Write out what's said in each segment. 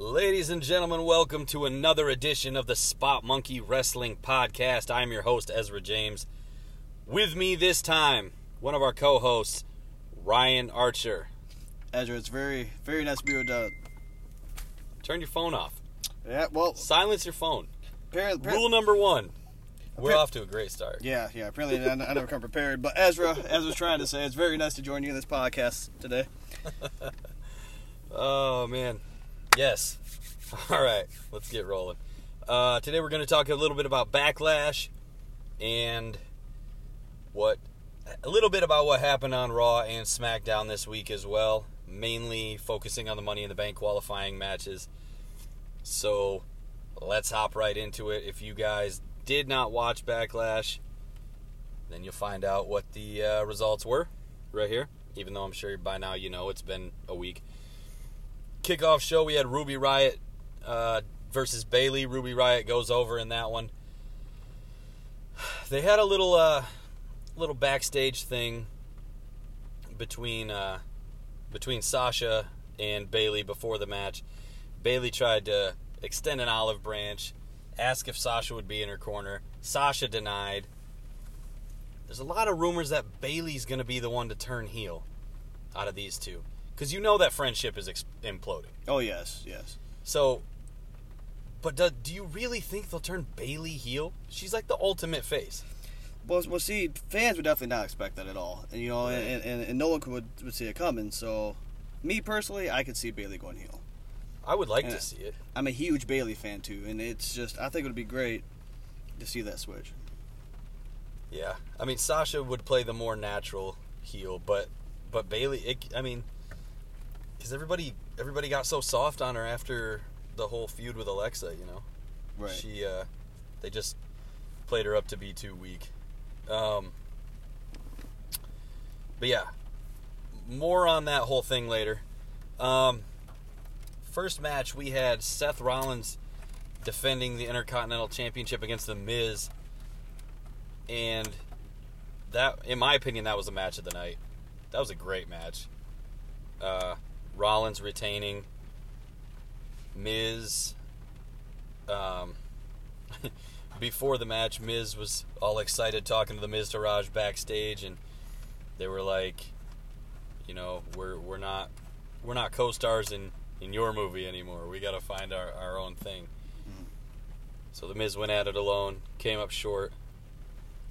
Ladies and gentlemen, welcome to another edition of the Spot Monkey Wrestling Podcast. I'm your host, Ezra James. With me this time, one of our co hosts, Ryan Archer. Ezra, it's very, very nice to be with uh Turn your phone off. Yeah, well, Silence your phone. apparently, Rule number one. We're off to a great start. yeah, yeah. Apparently, I, I never come prepared. But Ezra, as I was trying to say, it's very nice to join you in this podcast today. Oh, man. Yes. All right, let's get rolling. Uh, today we're going to talk a little bit about Backlash and what a little bit about what happened on Raw and SmackDown this week as well, mainly focusing on the Money in the Bank qualifying matches. So let's hop right into it. If you guys did not watch Backlash, then you'll find out what the uh, results were right here. Even though I'm sure by now you know it's been a week. Kickoff show we had Ruby Riott uh, versus Bayley. Ruby Riott goes over in that one. They had a little uh, little backstage thing between uh, between Sasha and Bayley before the match. Bayley tried to extend an olive branch, ask if Sasha would be in her corner. Sasha denied. There's a lot of rumors that Bayley's going to be the one to turn heel out of these two. Because you know that friendship is ex- imploding. Oh yes, yes. So, but do, do you really think they'll turn Bayley heel? She's like the ultimate face. Well, well, see, fans would definitely not expect that at all, and you know, and, and, and no one would would see it coming. So, me personally, I could see Bayley going heel. I would like Yeah. to see it. I'm a huge Bayley fan too, and it's just I think it would be great to see that switch. Yeah, I mean Sasha would play the more natural heel, but but Bayley, it, I mean, because everybody everybody got so soft on her after the whole feud with Alexa, you know. Right. She, uh, they just played her up to be too weak. Um, but yeah, more on that whole thing later. Um, first match we had Seth Rollins defending the Intercontinental Championship against The Miz, and that, in my opinion, that was the match of the night. That was a great match. Uh, Rollins retaining. Miz um, before the match, Miz was all excited talking to the Miztourage backstage, and they were like, you know, we're we're not we're not co-stars in in your movie anymore. We got to find our our own thing. So the Miz went at it alone, came up short.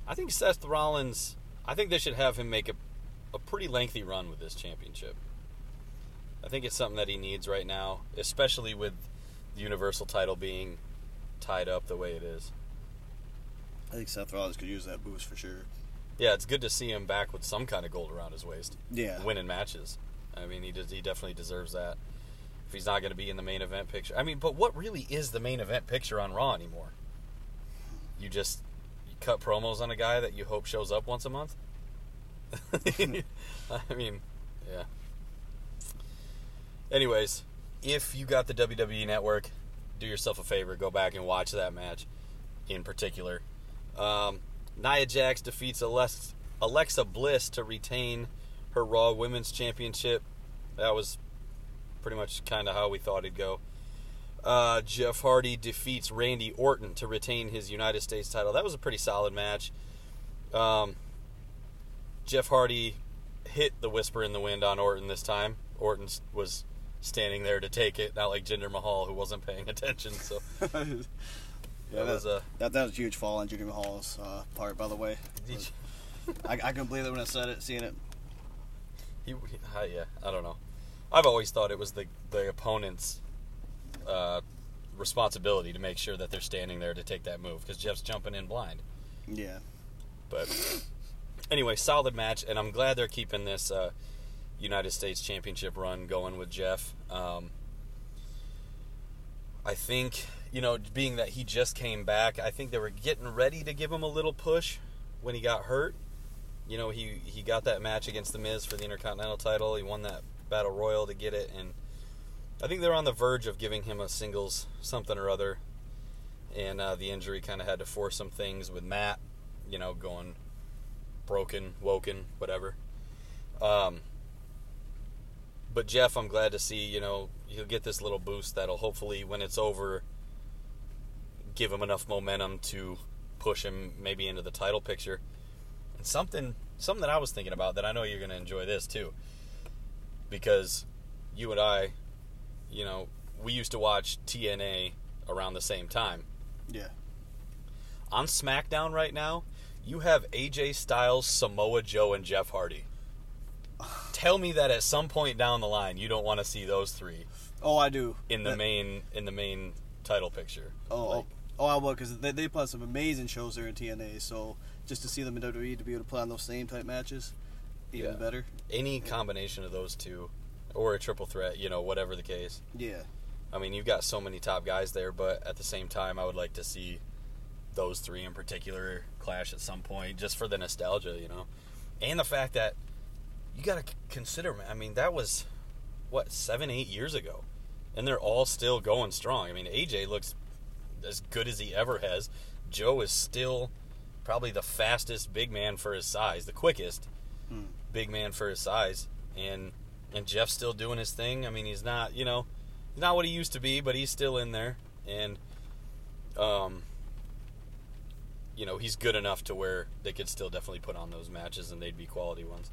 I think Seth Rollins. I think they should have him make a a pretty lengthy run with this championship. I think it's something that he needs right now, especially with the Universal title being tied up the way it is. I think Seth Rollins could use that boost for sure. Yeah, it's good to see him back with some kind of gold around his waist, Yeah. winning matches. I mean, he does, he definitely deserves that. If he's not going to be in the main event picture, I mean, but what really is the main event picture on Raw anymore? You just you cut promos on a guy that you hope shows up once a month. I mean, yeah. Anyways, if you got the WWE Network, do yourself a favor, go back and watch that match in particular. Um, Nia Jax defeats Alexa Bliss to retain her Raw Women's Championship. That was pretty much kind of how we thought it'd go. Uh, Jeff Hardy defeats Randy Orton to retain his United States title. That was a pretty solid match. Um, Jeff Hardy hit the whisper in the wind on Orton this time. Orton was standing there to take it, not like Jinder Mahal who wasn't paying attention. So yeah, that that, was a. that, that was a huge fall on Jinder Mahal's uh, part, by the way. I, I couldn't believe it when I said it, seeing it. he, yeah, I don't know. I've always thought it was the the opponent's uh, responsibility to make sure that they're standing there to take that move because Jeff's jumping in blind. Yeah. But anyway, solid match, and I'm glad they're keeping this uh, United States Championship run going with Jeff. Um, I think you know, being that he just came back, I think they were getting ready to give him a little push when he got hurt. You know, he he got that match against the Miz for the Intercontinental title. He won that Battle Royal to get it, and I think they're on the verge of giving him a singles something or other. And uh, the injury kind of had to force some things with Matt, you know, going broken, woken, whatever. Um, but Jeff, I'm glad to see, you know, he'll get this little boost that'll hopefully, when it's over, give him enough momentum to push him maybe into the title picture. And something something that I was thinking about that I know you're going to enjoy this too, because you and I, you know, we used to watch TNA around the same time. Yeah. On SmackDown right now, you have AJ Styles, Samoa Joe, and Jeff Hardy. Tell me that at some point down the line you don't want to see those three Oh, I do. in the That- main in the main title picture. Oh, Like, oh, oh, I will because they they put some amazing shows there in TNA. So just to see them in WWE to be able to play on those same type matches, even Yeah. better. any combination of those two, or a triple threat, you know, whatever the case. Yeah. I mean, you've got so many top guys there, but at the same time, I would like to see those three in particular clash at some point, just for the nostalgia, you know, and the fact that you got to consider. I mean, that was what seven, eight years ago, and they're all still going strong. I mean, AJ looks as good as he ever has. Joe is still probably the fastest big man for his size, the quickest Hmm. big man for his size, and and Jeff's still doing his thing. I mean, he's not, you know, he's not what he used to be, but he's still in there, and um, you know, he's good enough to where they could still definitely put on those matches, and they'd be quality ones.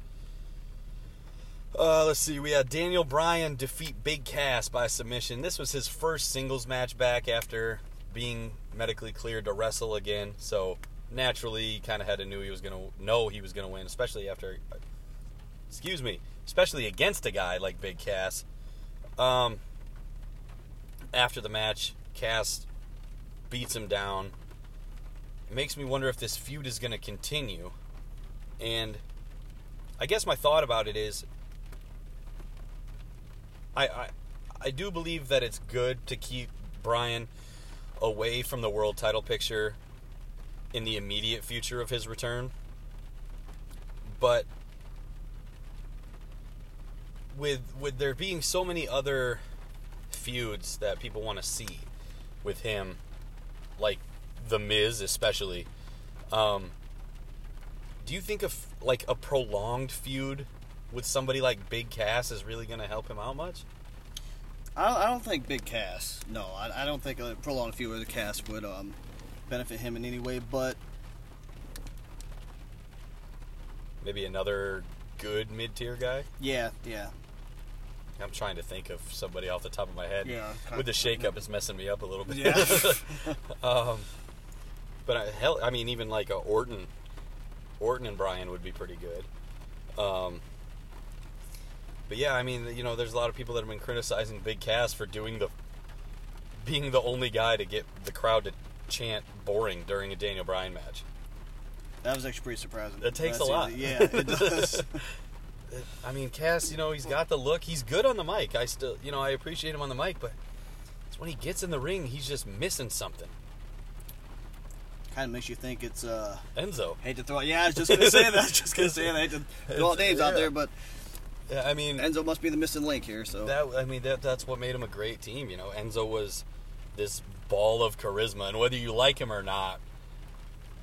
Uh, let's see. We had Daniel Bryan defeat Big Cass by submission. This was his first singles match back after being medically cleared to wrestle again. So naturally, he kind of had to knew he was gonna know he was gonna win, especially after. Excuse me, especially against a guy like Big Cass. Um, after the match, Cass beats him down. It makes me wonder if this feud is to continue. And I guess my thought about it is I, I I do believe that it's good to keep Bryan away from the world title picture in the immediate future of his return. But with with there being so many other feuds that people want to see with him, like the Miz especially, um, do you think of like a prolonged feud with somebody like Big Cass is really going to help him out much? I don't, I don't think Big Cass. No, I, I don't think a prolonged feud with the Cass would um, benefit him in any way. But Maybe another good mid tier guy. yeah, yeah, I'm trying to think of somebody off the top of my head. Yeah, With the shakeup, it's messing me up a little bit. Yeah. um, but I, hell, I mean, even like a Orton, Orton and Bryan would be pretty good. Um, but yeah, I mean, you know, there's a lot of people that have been criticizing Big Cass for doing the, being the only guy to get the crowd to chant boring during a Daniel Bryan match. that was actually pretty surprising. It takes That's a lot. easy. Yeah, it does. I mean, Cass, you know, he's got the look. He's good on the mic. I still, you know, I appreciate him on the mic, but it's when he gets in the ring, he's just missing something. kind of makes you think it's. uh Enzo. Hate to throw. Yeah, I was just gonna say that. I was just gonna say that. I hate to throw names out there, but Yeah, I mean, Enzo must be the missing link here. So that I mean that that's what made him a great team. You know, Enzo was this ball of charisma, and whether you like him or not,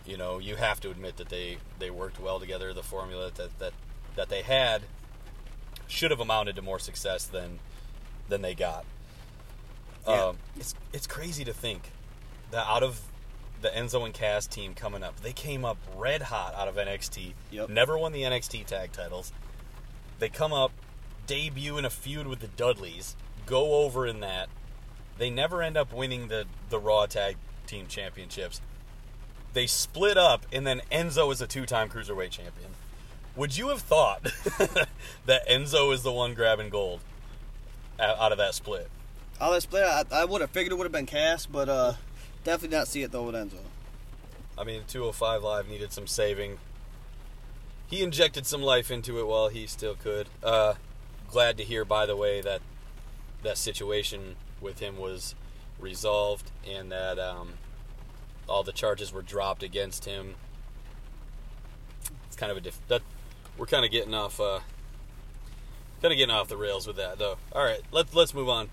you know, you have to admit that they they worked well together. The formula that that that they had should have amounted to more success than than they got. Yeah. Um, it's it's crazy to think that out of the Enzo and Cass team coming up, they came up red hot out of NXT. Yep. Never won the NXT tag titles. They come up, debut in a feud with the Dudleys, go over in that. They never end up winning the the Raw tag team championships. They split up, and then Enzo is a two-time cruiserweight champion. Would you have thought that Enzo is the one grabbing gold out out of that split? all that split, I, I would have figured it would have been Cass, but uh definitely not see it though with Enzo. I mean, 205 Live needed some saving. He injected some life into it while he still could. Uh, glad to hear, by the way, that that situation with him was resolved and that um, all the charges were dropped against him. It's kind of a diff- that we're kind of getting off, uh, kind of getting off the rails with that, though. All right, let's let's move on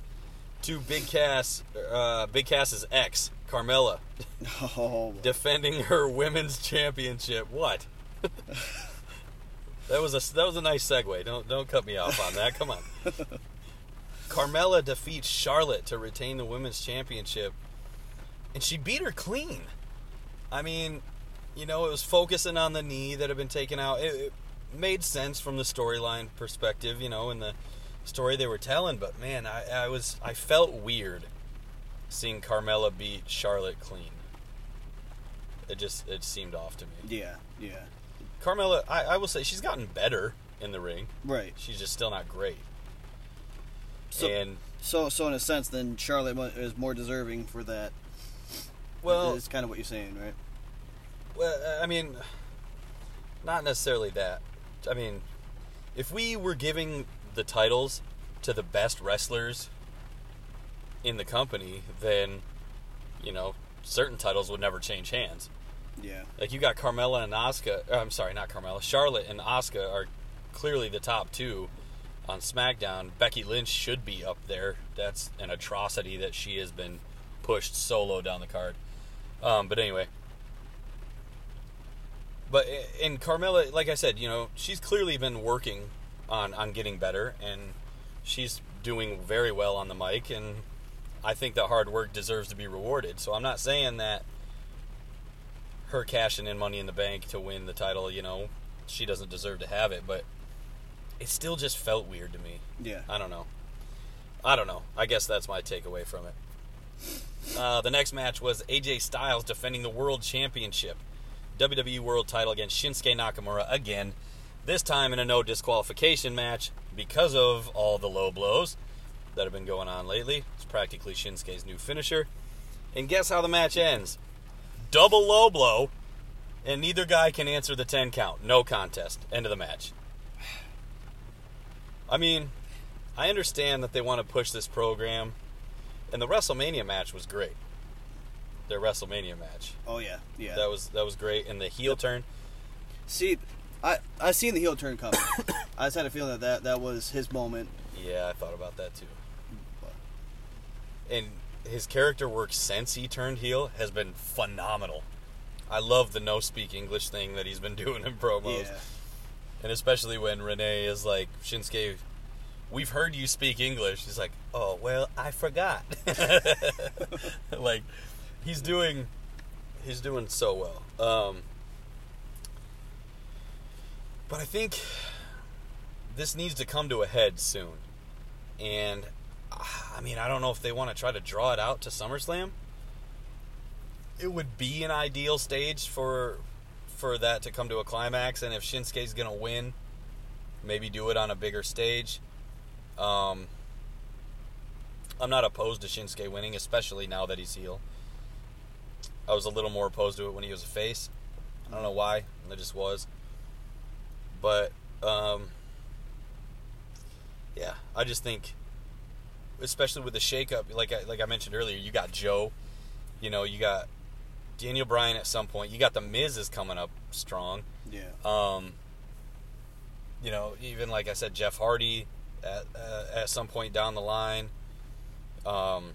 to Big Cass, uh, Big Cass's ex, Carmella Oh, defending her women's championship. What? that was a that was a nice segue. Don't don't cut me off on that. Come on. Carmella defeats Charlotte to retain the women's championship, and she beat her clean. I mean, you know, it was focusing on the knee that had been taken out. It, it made sense from the storyline perspective, you know, and the story they were telling. But man, I, I was I felt weird seeing Carmella beat Charlotte clean. It just it seemed off to me. Yeah, yeah. Carmella, I, I will say she's gotten better in the ring. Right. She's just still not great. So, and so, so in a sense, then Charlotte is more deserving for that. well, it's kind of what you're saying, right? Well, uh, I mean, not necessarily that. I mean, if we were giving the titles to the best wrestlers in the company, then, you know, certain titles would never change hands. Yeah. Like you got Carmella and Asuka. uh, I'm sorry, not Carmella. Charlotte and Asuka are clearly the top two on SmackDown. Becky Lynch should be up there. That's an atrocity that she has been pushed solo down the card. Um, but anyway. But in Carmella, like I said, you know, she's clearly been working on on getting better, and she's doing very well on the mic, and I think that hard work deserves to be rewarded. So I'm not saying that her cashing in Money in the Bank to win the title, you know, she doesn't deserve to have it, but it still just felt weird to me. Yeah. I don't know. I don't know. I guess that's my takeaway from it. Uh, the next match was AJ Styles defending the World Championship, WWE World Title against Shinsuke Nakamura again. This time in a no disqualification match because of all the low blows that have been going on lately. It's practically Shinsuke's new finisher. And guess how the match ends? Double low blow, and neither guy can answer the 10 count. No contest. End of the match. I mean, I understand that they want to push this program, and the WrestleMania match was great. Their WrestleMania match. Oh yeah, yeah. That was that was great, and the heel turn. See, I I seen the heel turn coming. I just had a feeling that, that that was his moment. Yeah, I thought about that too. And his character work since he turned heel has been phenomenal. I love the no speak English thing that he's been doing in promos. Yeah. And especially when Renee is like, Shinsuke, we've heard you speak English. He's like, oh, well, I forgot. like, he's doing, he's doing so well. Um, but I think this needs to come to a head soon. And, I mean, I don't know if they want to try to draw it out to SummerSlam. It would be an ideal stage for for that to come to a climax, and if Shinsuke's gonna win, maybe do it on a bigger stage. Um, I'm not opposed to Shinsuke winning, especially now that he's heel. I was a little more opposed to it when he was a face. I don't know why. I just was. But um, yeah, I just think, especially with the shakeup, like I, like I mentioned earlier, you got Joe. You know, you got Daniel Bryan at some point. You got the Miz is coming up strong. Yeah. Um, you know, even like I said, Jeff Hardy at uh, at some point down the line. Um,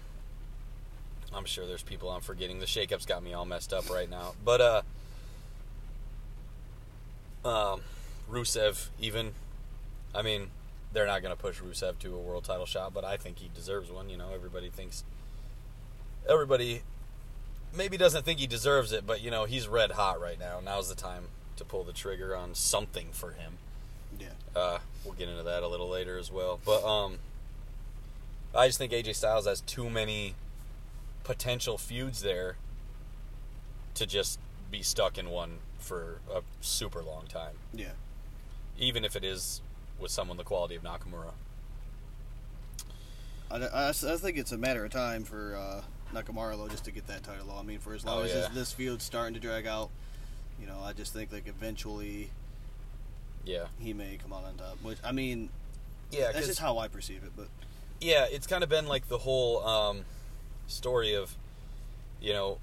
I'm sure there's people I'm forgetting. The shakeup's got me all messed up right now. But uh, um, Rusev, even, I mean, they're not going to push Rusev to a world title shot, but I think he deserves one. You know, everybody thinks, everybody maybe doesn't think he deserves it, but you know, he's red hot right now. Now's the time to pull the trigger on something for him. Yeah. Uh, we'll get into that a little later as well. But um, I just think AJ Styles has too many potential feuds there to just be stuck in one for a super long time, Yeah. even if it is with someone the quality of Nakamura. I, I, I think it's a matter of time for uh, Nakamura though, just to get that title. I mean, for as long Oh, as yeah. this, this field's starting to drag out, you know, I just think like eventually Yeah, he may come out on top. Which I mean, yeah, that's just how I perceive it. But yeah, it's kind of been like the whole um, story of, you know,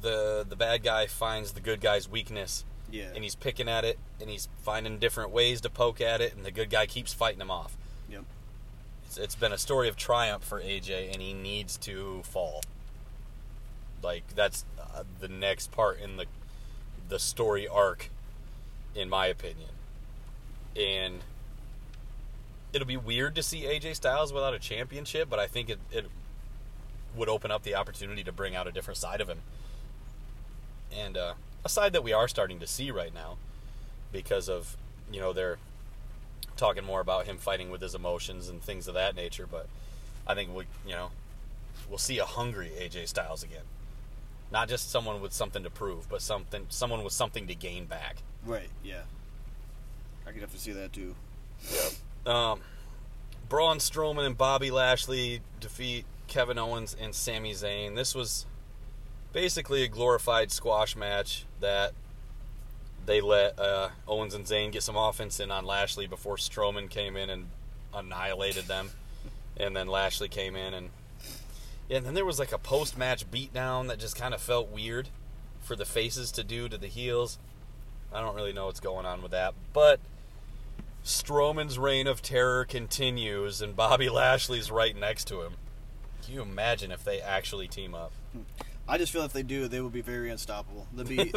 the the bad guy finds the good guy's weakness, yeah, and he's picking at it, and he's finding different ways to poke at it, and the good guy keeps fighting him off. yep, It's, it's been a story of triumph for AJ, and he needs to fall. Like that's uh, the next part in the the story arc, in my opinion. And it'll be weird to see AJ Styles without a championship, but I think it, it would open up the opportunity to bring out a different side of him. And uh, a side that we are starting to see right now because of, you know, they're talking more about him fighting with his emotions and things of that nature, but I think we, you know, we'll see a hungry AJ Styles again. Not just someone with something to prove, but something someone with something to gain back. Right. Yeah. I could have to see that too. Um, Braun Strowman and Bobby Lashley defeat Kevin Owens and Sami Zayn. This was basically a glorified squash match that they let uh, Owens and Zayn get some offense in on Lashley before Strowman came in and annihilated them. And then Lashley came in and and then there was like a post match beatdown that just kind of felt weird for the faces to do to the heels. I don't really know what's going on with that, but Strowman's reign of terror continues, and Bobby Lashley's right next to him. Can you imagine if they actually team up? I just feel if they do, they will be very unstoppable. They'll be.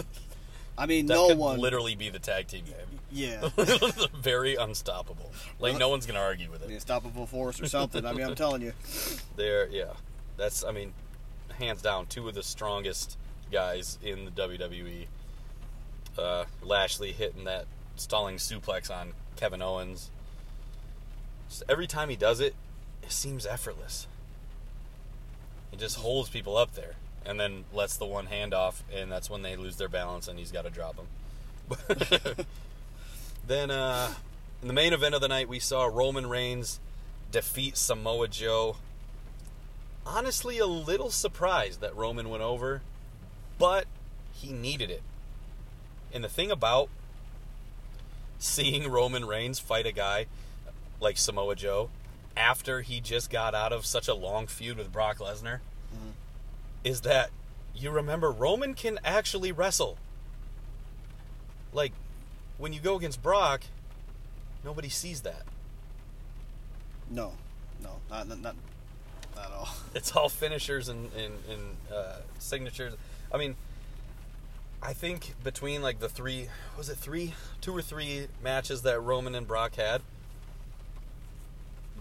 I mean, That no could one. literally be the tag team name. Yeah. Very unstoppable. Like no one's gonna argue with the it. unstoppable force or something. I mean, I'm telling you. They're yeah. That's I mean, hands down two of the strongest guys in the WWE. Uh, Lashley hitting that stalling suplex on Kevin Owens. Just every time he does it, it seems effortless. He just holds people up there and then lets the one hand off, and that's when they lose their balance and he's got to drop them. then, uh, in the main event of the night, we saw Roman Reigns defeat Samoa Joe. Honestly, a little surprised that Roman went over, but he needed it. And the thing about seeing Roman Reigns fight a guy like Samoa Joe after he just got out of such a long feud with Brock Lesnar is that you remember Roman can actually wrestle. Like when you go against Brock, nobody sees that. No, no, not not not, at all. It's all finishers and, and, and uh, signatures. I mean, I think between like the three, was it three, two or three matches that Roman and Brock had,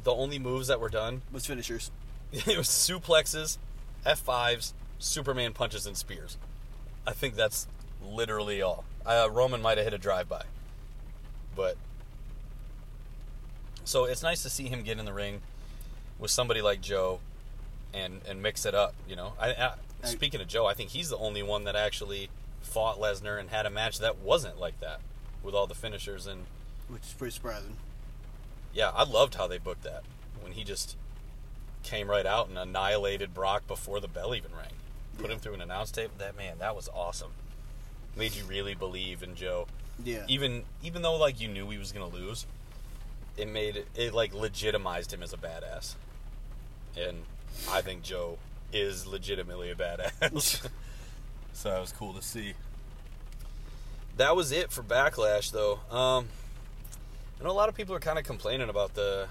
the only moves that were done, Was finishers. it was suplexes, F5s, Superman punches, and spears. I think that's literally all. Uh, Roman might have hit a drive by. But. So it's nice to see him get in the ring with somebody like Joe and, and mix it up, you know. I, I, speaking of Joe, I think he's the only one that actually fought Lesnar and had a match that wasn't like that with all the finishers and Which is pretty surprising. yeah, I loved how they booked that when he just came right out and annihilated Brock before the bell even rang. Put Yeah. him through an announce tape. That man, that was awesome. Made you really believe in Joe. Yeah. Even even though like you knew he was gonna lose, it made it, it like legitimized him as a badass. And I think Joe is legitimately a badass. so that was cool to see. That was it for Backlash though. Um I know a lot of people are kind of complaining about the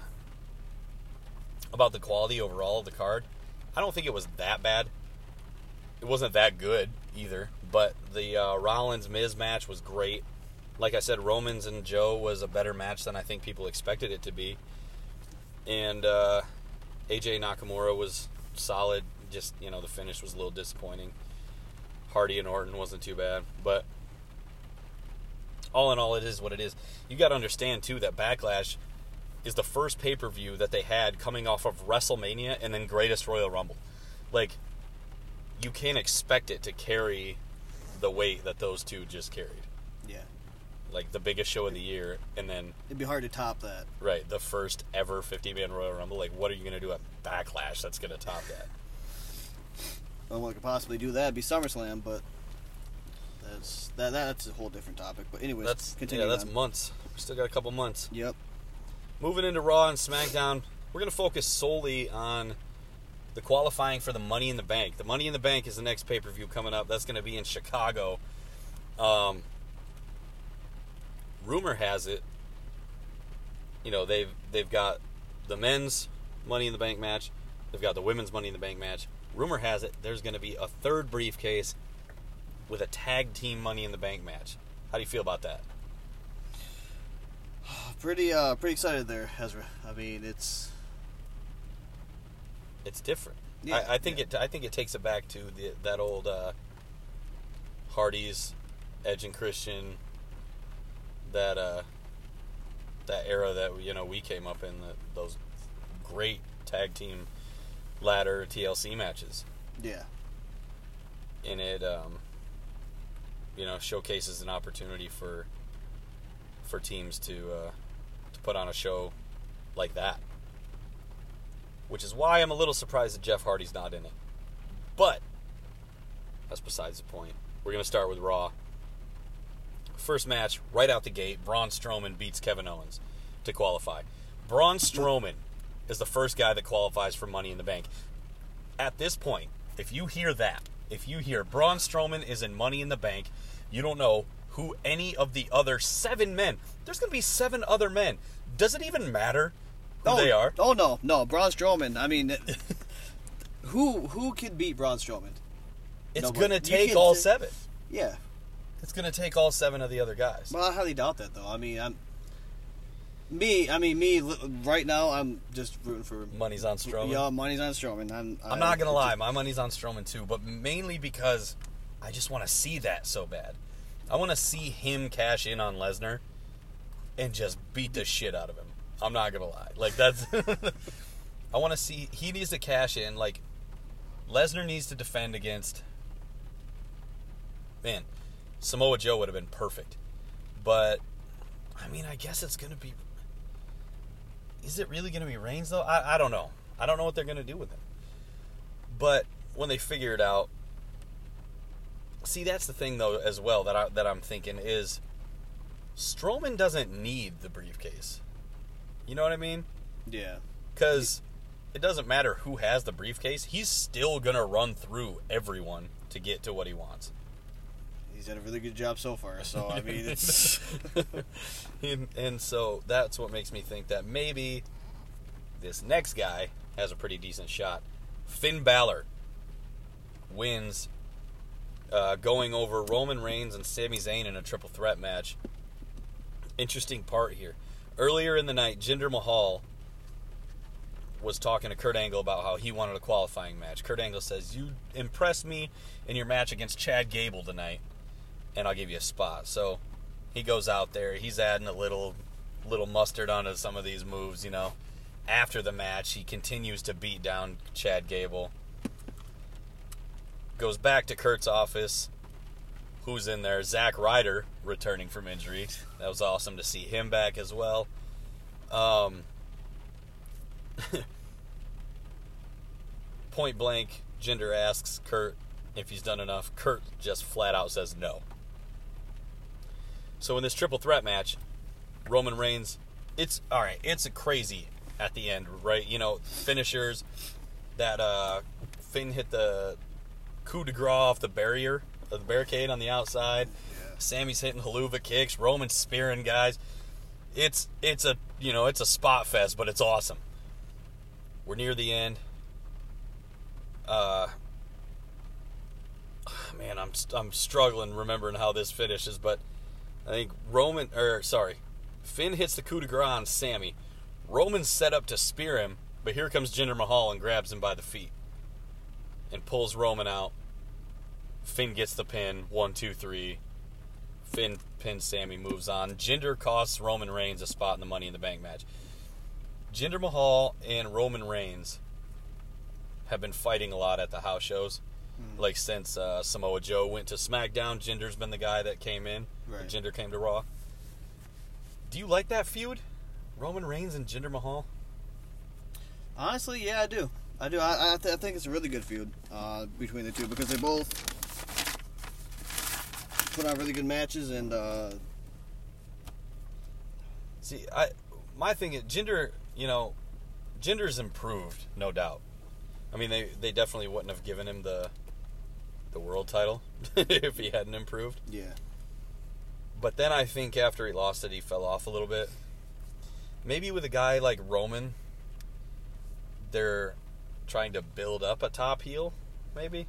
about the quality overall of the card. I don't think it was that bad. It wasn't that good either, but the uh, Rollins Miz match was great. Like I said, Romans and Joe was a better match than I think people expected it to be, and uh, AJ Nakamura was solid. Just you know, the finish was a little disappointing. Hardy and Orton wasn't too bad, but all in all, it is what it is. You got to understand too that Backlash is the first pay per view that they had coming off of WrestleMania and then Greatest Royal Rumble. Like, you can't expect it to carry the weight that those two just carried. Yeah. Like the biggest show of the year, and then It'd be hard to top that. right the first ever 50 man Royal Rumble. Like, what are you gonna do at Backlash that's gonna top that? One that could possibly do that It'd be SummerSlam, but that's that that's a whole different topic. But anyways, That's continue. yeah, that's on. months. We still got a couple months. Yep. Moving into Raw and SmackDown, we're going to focus solely on the qualifying for the Money in the Bank. The Money in the Bank is the next pay per view coming up. That's going to be in Chicago. Um, rumor has it, you know, they've they've got the men's Money in the Bank match. They've got the women's Money in the Bank match. Rumor has it there's going to be a third briefcase with a tag team Money in the Bank match. How do you feel about that? Pretty uh pretty excited there, Ezra. I mean, it's It's different. Yeah, I, I think yeah. it. I think it takes it back to the that old uh, Hardy's, Edge and Christian. That uh, that era that you know we came up in the, those great tag team ladder TLC matches, yeah, and it um, you know showcases an opportunity for for teams to uh, to put on a show like that. Which is why I'm a little surprised that Jeff Hardy's not in it. But that's besides the point. We're going to start with Raw. First match, right out the gate, Braun Strowman beats Kevin Owens to qualify. Braun Strowman is the first guy that qualifies for Money in the Bank. At this point, if you hear that, if you hear Braun Strowman is in Money in the Bank, you don't know who any of the other seven men. There's going to be seven other men. Does it even matter who oh, they are? Oh no, no, Braun Strowman. I mean, who who could beat Braun Strowman? It's going to take all say- seven. Yeah, It's going to take all seven of the other guys. well, I highly doubt that though. I mean, I'm me. I mean, me right now. I'm just rooting for. Money's on Strowman. Yeah, money's on Strowman. I'm. I'm not gonna lie, my money's on Strowman too, but mainly because I just want to see that so bad. I want to see him cash in on Lesnar and just beat the shit out of him. I'm not gonna lie, like that's. I want to see he needs to cash in. Like Lesnar needs to defend against. Man, Samoa Joe would have been perfect, but I mean, I guess it's gonna be. Is it really gonna be Reigns though? I, I don't know. I don't know what they're gonna do with him. But when they figure it out, see that's the thing though as well that I that I'm thinking is Strowman doesn't need the briefcase. You know what I mean? Yeah. Because it doesn't matter who has the briefcase. He's still gonna run through everyone to get to what he wants. He's done a really good job so far. So I mean, it's and, and so that's what makes me think that maybe this next guy has a pretty decent shot. Finn Balor wins, uh, going over Roman Reigns and Sami Zayn in a triple threat match. Interesting part here. Earlier in the night, Jinder Mahal was talking to Kurt Angle about how he wanted a qualifying match. Kurt Angle says, "You impressed me in your match against Chad Gable tonight, and I'll give you a spot." So he goes out there. He's adding a little, little mustard onto some of these moves. You know, after the match, he continues to beat down Chad Gable. Goes back to Kurt's office. Who's in there? Zack Ryder returning from injury. That was awesome to see him back as well. Um, point blank, Jinder asks Kurt if he's done enough. Kurt just flat out says no. So in this triple threat match, Roman Reigns, it's all right. It's a crazy at the end, right? You know, finishers that uh, Finn hit the coup de grace off the barrier, the barricade on the outside. Yeah. Sami's hitting Helluva kicks. Roman's spearing guys. It's it's a you know it's a spot fest, but it's awesome. We're near the end. Uh, man, I'm I'm struggling remembering how this finishes, but I think Roman or sorry, Finn hits the coup de grace on Sammy. Roman's set up to spear him, but here comes Jinder Mahal and grabs him by the feet and pulls Roman out. Finn gets the pin. One, two, three. Finn pins Sami, moves on. Jinder costs Roman Reigns a spot in the Money in the Bank match. Jinder Mahal and Roman Reigns have been fighting a lot at the house shows. Like since uh, Samoa Joe went to SmackDown, Jinder's been the guy that came in. Right. Jinder came to Raw. Do you like that feud? Roman Reigns and Jinder Mahal? honestly, yeah, I do. I do. I, I, th- I think it's a really good feud uh, between the two because they both put on really good matches and uh, See, I my thing is Jinder. You know, Jinder's improved, no doubt. I mean, they they definitely wouldn't have given him the the world title if he hadn't improved. yeah, But then I think after he lost it, he fell off a little bit. Maybe with a guy like Roman, they're trying to build up a top heel, maybe.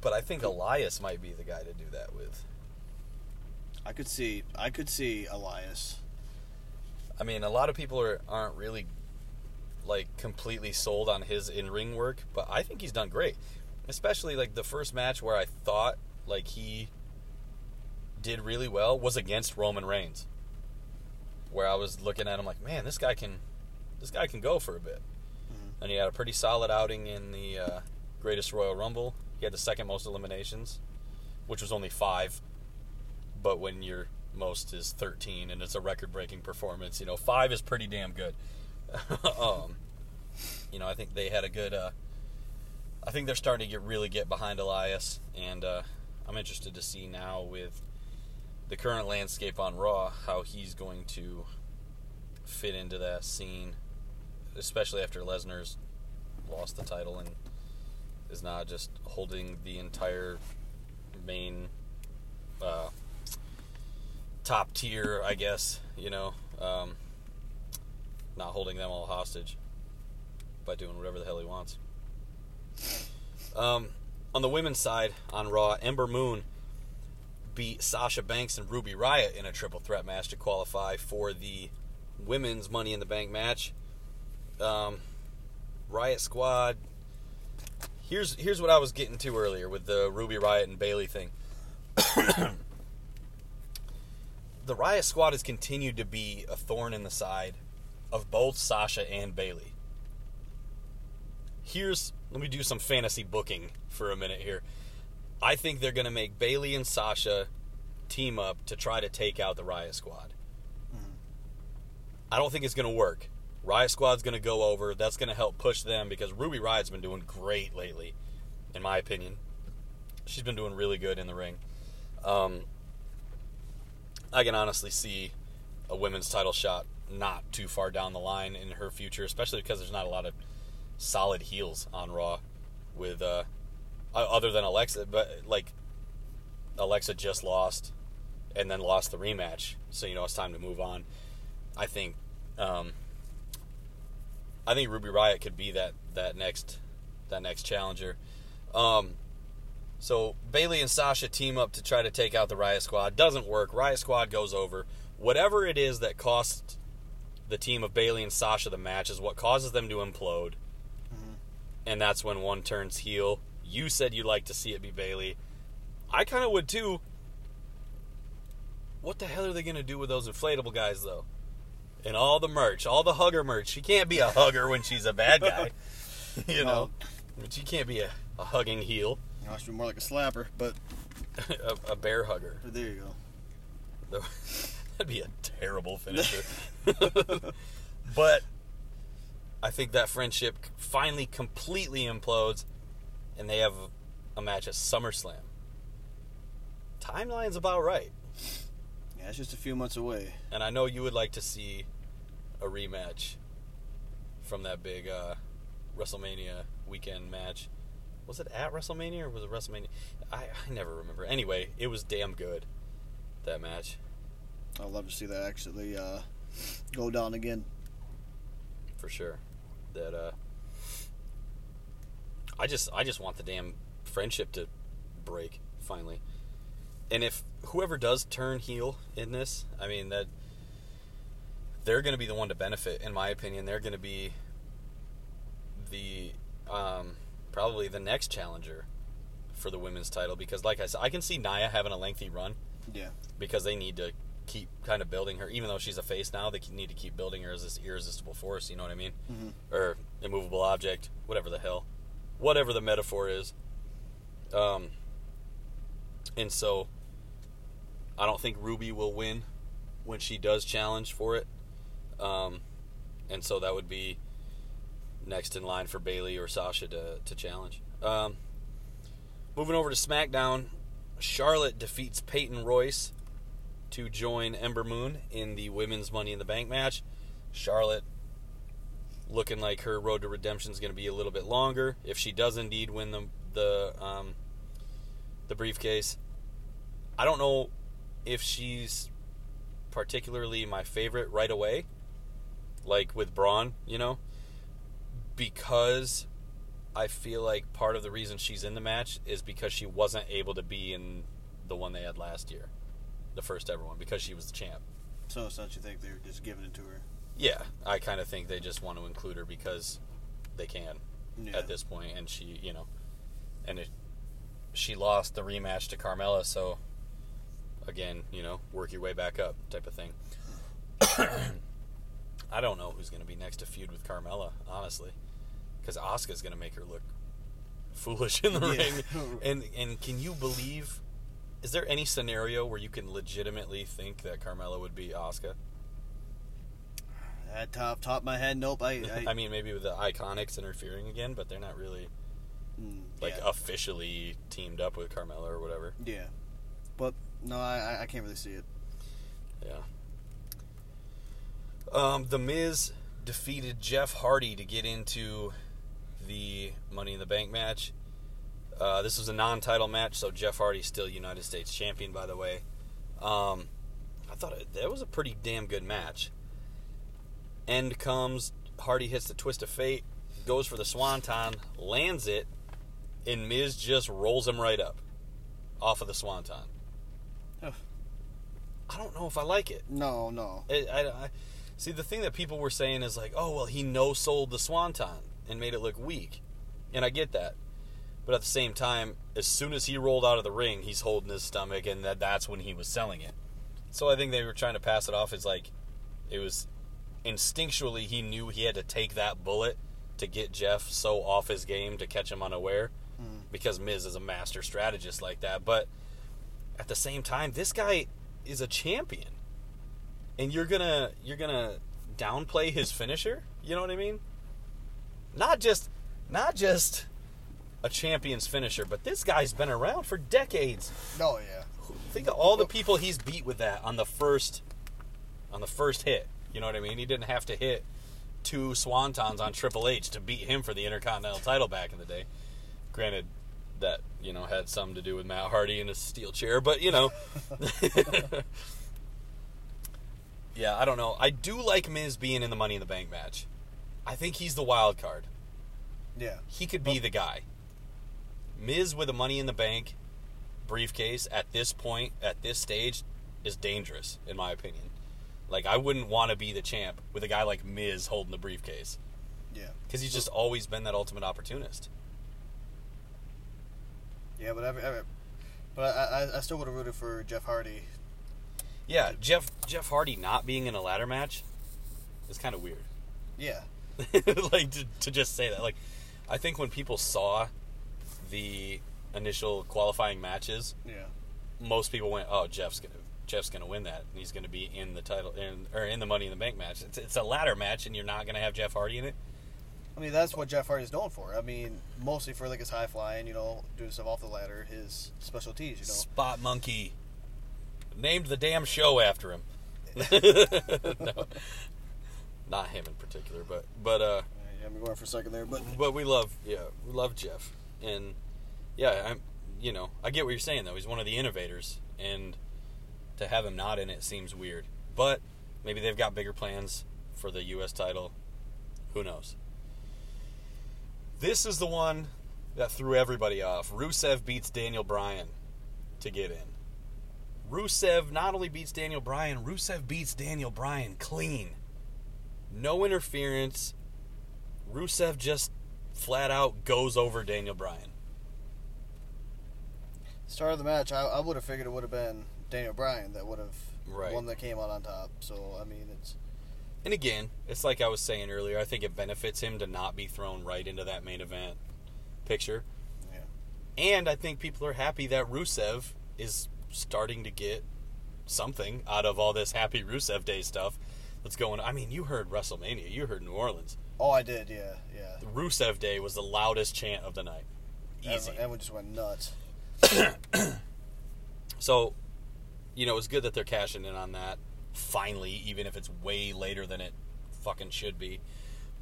But I think Elias might be the guy to do that with. I could see. I could see Elias. I mean, a lot of people are aren't really like completely sold on his in ring work, but I think he's done great. Especially like the first match where I thought like he did really well was against Roman Reigns. Where I was looking at him like, man, this guy can this guy can go for a bit. And he had a pretty solid outing in the uh, Greatest Royal Rumble. He had the second most eliminations, which was only five. But when your most is 13 and it's a record breaking performance, you know, five is pretty damn good. um, you know, I think they had a good. Uh, I think they're starting to get really get behind Elias, and uh, I'm interested to see now with the current landscape on Raw how he's going to fit into that scene, especially after Lesnar's lost the title and is now just holding the entire main uh, top tier, I guess. You know, um, not holding them all hostage by doing whatever the hell he wants. Um, on the women's side, on Raw, Ember Moon beat Sasha Banks and Ruby Riott in a triple threat match to qualify for the women's Money in the Bank match. Um, Riott Squad. Here's here's what I was getting to earlier with the Ruby Riott and Bayley thing. the Riott Squad has continued to be a thorn in the side of both Sasha and Bayley. Here's let me do some fantasy booking for a minute here. I think they're going to make Bayley and Sasha team up to try to take out the Riott Squad. I don't think it's going to work. Riott Squad's going to go over. That's going to help push them because Ruby Riott's been doing great lately, in my opinion. She's been doing really good in the ring. Um, I can honestly see a women's title shot not too far down the line in her future, especially because there's not a lot of solid heels on Raw with uh, other than Alexa, but like Alexa just lost and then lost the rematch, so you know it's time to move on. I think um, I think Ruby Riott could be that that next that next challenger. Um, so Bayley and Sasha team up to try to take out the Riott Squad. Doesn't work. Riott Squad goes over. Whatever it is that costs the team of Bayley and Sasha the match is what causes them to implode. And that's when one turns heel. You said you'd like to see it be Bayley. I kind of would too. What the hell are they going to do with those inflatable guys, though? And all the merch, all the hugger merch. She can't be a hugger when she's a bad guy. you know? But she can't be a, a hugging heel, You know, should be more like a slapper, but a, a bear hugger. there you go. That'd be a terrible finisher. but I think that friendship finally completely implodes, and they have a match at SummerSlam. Timeline's about right, Yeah, it's just a few months away. and I know you would like to see a rematch from that big uh, WrestleMania weekend match. Was it at WrestleMania or was it WrestleMania? I, I never remember. Anyway, it was damn good. That match. I'd love to see that actually uh, go down again. for sure. That uh, I just I just want the damn friendship to break finally. And if whoever does turn heel in this, I mean that they're going to be the one to benefit, in my opinion. They're going to be the um, probably the next challenger for the women's title because, like I said, I can see Nia having a lengthy run Yeah. because they need to keep kind of building her. Even though she's a face now, they need to keep building her as this irresistible force. You know what I mean? Mhm. Or immovable object, whatever the hell, whatever the metaphor is. Um, and so, I don't think Ruby will win when she does challenge for it. Um, and so that would be next in line for Bayley or Sasha to to challenge. Um, moving over to SmackDown, Charlotte defeats Peyton Royce to join Ember Moon in the women's Money in the Bank match. Charlotte looking like her road to redemption is going to be a little bit longer if she does indeed win the the um, the briefcase. I don't know if she's particularly my favorite right away, like with Braun, you know, because I feel like part of the reason she's in the match is because she wasn't able to be in the one they had last year. the first ever one because she was the champ. So, so you think they're just giving it to her? Yeah, I kind of think they just want to include her because they can Yeah. at this point, and she, you know, and it, she lost the rematch to Carmella, so again, you know, work your way back up type of thing. I don't know who's going to be next to feud with Carmella, honestly, because Asuka's going to make her look foolish in the Yeah. ring. And and can you believe? Is there any scenario where you can legitimately think that Carmella would be Oscar? At top top of my head, nope. I I, I mean, maybe with the IIconics interfering again, but they're not really mm, like yeah. officially teamed up with Carmella or whatever. yeah. But no, I I- I can't really see it. Yeah. Um, the Miz defeated Jeff Hardy to get into the Money in the Bank match. Uh, this was a non-title match, so Jeff Hardy's still United States champion, by the way. Um, I thought it, that was a pretty damn good match. End comes, Hardy hits the twist of fate, goes for the swanton, lands it, and Miz just rolls him right up off of the swanton. Ugh. I don't know if I like it. No, no. I, I, I- see the thing that people were saying is like, oh well, he no sold the swanton and made it look weak, and I get that, but at the same time, as soon as he rolled out of the ring, he's holding his stomach, and that that's when he was selling it. So I think they were trying to pass it off as like, it was instinctually he knew he had to take that bullet to get Jeff so off his game to catch him unaware, mm. because Miz is a master strategist like that, but at the same time, this guy is a champion and you're gonna you're gonna downplay his finisher? You know what i mean? Not just not just a champion's finisher but this guy's been around for decades. No, yeah. think of all the people he's beat with that on the first on the first hit. You know what i mean? He didn't have to hit two swantons on triple h to beat him for the intercontinental title back in the day. Granted that you know had something to do with matt hardy in a steel chair but you know yeah i don't know i do like miz being in the money in the bank match i think he's the wild card Yeah. he could be the guy. Miz with a Money in the Bank briefcase at this point, at this stage, is dangerous, in my opinion. Like, I wouldn't want to be the champ with a guy like Miz holding the briefcase. Yeah. Because he's just always been that ultimate opportunist. Yeah, but every, every but I, I I still would have rooted for Jeff Hardy. Yeah, Jeff Jeff Hardy not being in a ladder match is kind of weird. Yeah. like to, to just say that. Like, I think when people saw the initial qualifying matches, Yeah. most people went, "Oh, Jeff's gonna Jeff's gonna win that, and he's gonna be in the title in or in the Money in the Bank match." It's, it's a ladder match, and you're not gonna have Jeff Hardy in it. I mean, that's what Jeff Hardy's known for. I mean, mostly for like his high flying, you know, doing stuff off the ladder, his specialties, you know. Spot Monkey named the damn show after him. no, not him in particular, but but uh, Yeah, I'm going for a second there, but but we love yeah we love Jeff, and yeah I'm you know I get what you're saying though. He's one of the innovators, and to have him not in it seems weird. But maybe they've got bigger plans for the U.S. title. Who knows? This is the one that threw everybody off. Rusev beats Daniel Bryan to get in. Rusev not only beats Daniel Bryan, Rusev beats Daniel Bryan clean. No interference. Rusev just flat out goes over Daniel Bryan. start of the match, I, I would have figured it would have been Daniel Bryan that would have Right. one that came out on top. So I mean, it's And again, it's like I was saying earlier, I think it benefits him to not be thrown right into that main event picture. yeah, And I think people are happy that Rusev is starting to get something out of all this happy Rusev Day stuff that's going I mean, you heard WrestleMania, you heard New Orleans. oh, I did, yeah, yeah. The Rusev Day was the loudest chant of the night. Easy. Everyone, everyone just went nuts. So, you know, it's good that they're cashing in on that finally, even if it's way later than it fucking should be.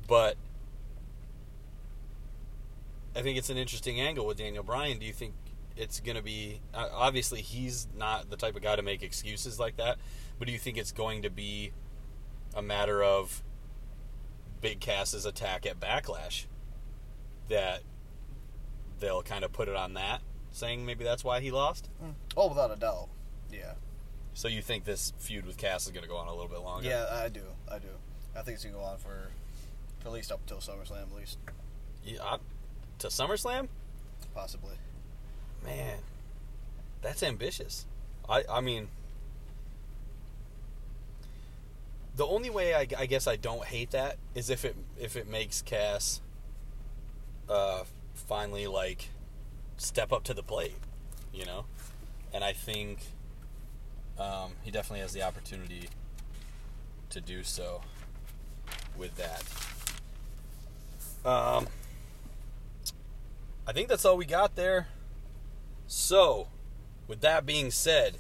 But I think it's an interesting angle with Daniel Bryan. Do you think it's going to be uh, obviously he's not the type of guy to make excuses like that, but do you think it's going to be a matter of Big Cass's attack at Backlash that they'll kind of put it on that, saying maybe that's why he lost? Oh, without a doubt, yeah. So you think this feud with Cass is going to go on a little bit longer? Yeah, I do. I do. I think it's gonna go on for, for at least up until SummerSlam, at least Yeah, I- to SummerSlam? possibly. Man, that's ambitious. I I mean, the only way I, I guess I don't hate that is if it if it makes Cass uh, finally like step up to the plate, you know, and I think um, he definitely has the opportunity to do so with that. Um, I think that's all we got there. So, with that being said,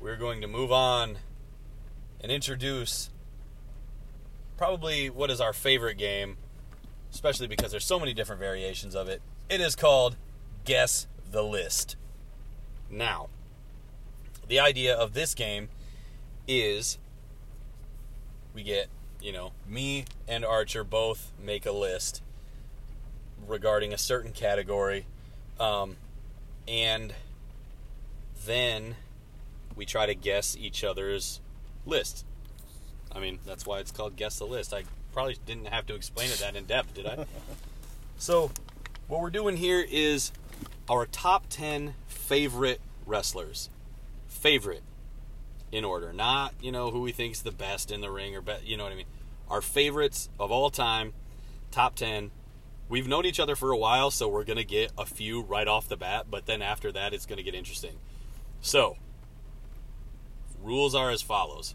we're going to move on and introduce probably what is our favorite game, especially because there's so many different variations of it. It is called Guess the List. Now, the idea of this game is we get, you know, me and Archer both make a list regarding a certain category. Um, and then we try to guess each other's list. I mean, that's why it's called Guess the List. I probably didn't have to explain it that in depth, did I? so, what we're doing here is our top 10 favorite wrestlers. Favorite in order, not, you know, who we think's the best in the ring or bet, you know what I mean? Our favorites of all time, top 10. We've known each other for a while, so we're going to get a few right off the bat, but then after that it's going to get interesting. So, rules are as follows.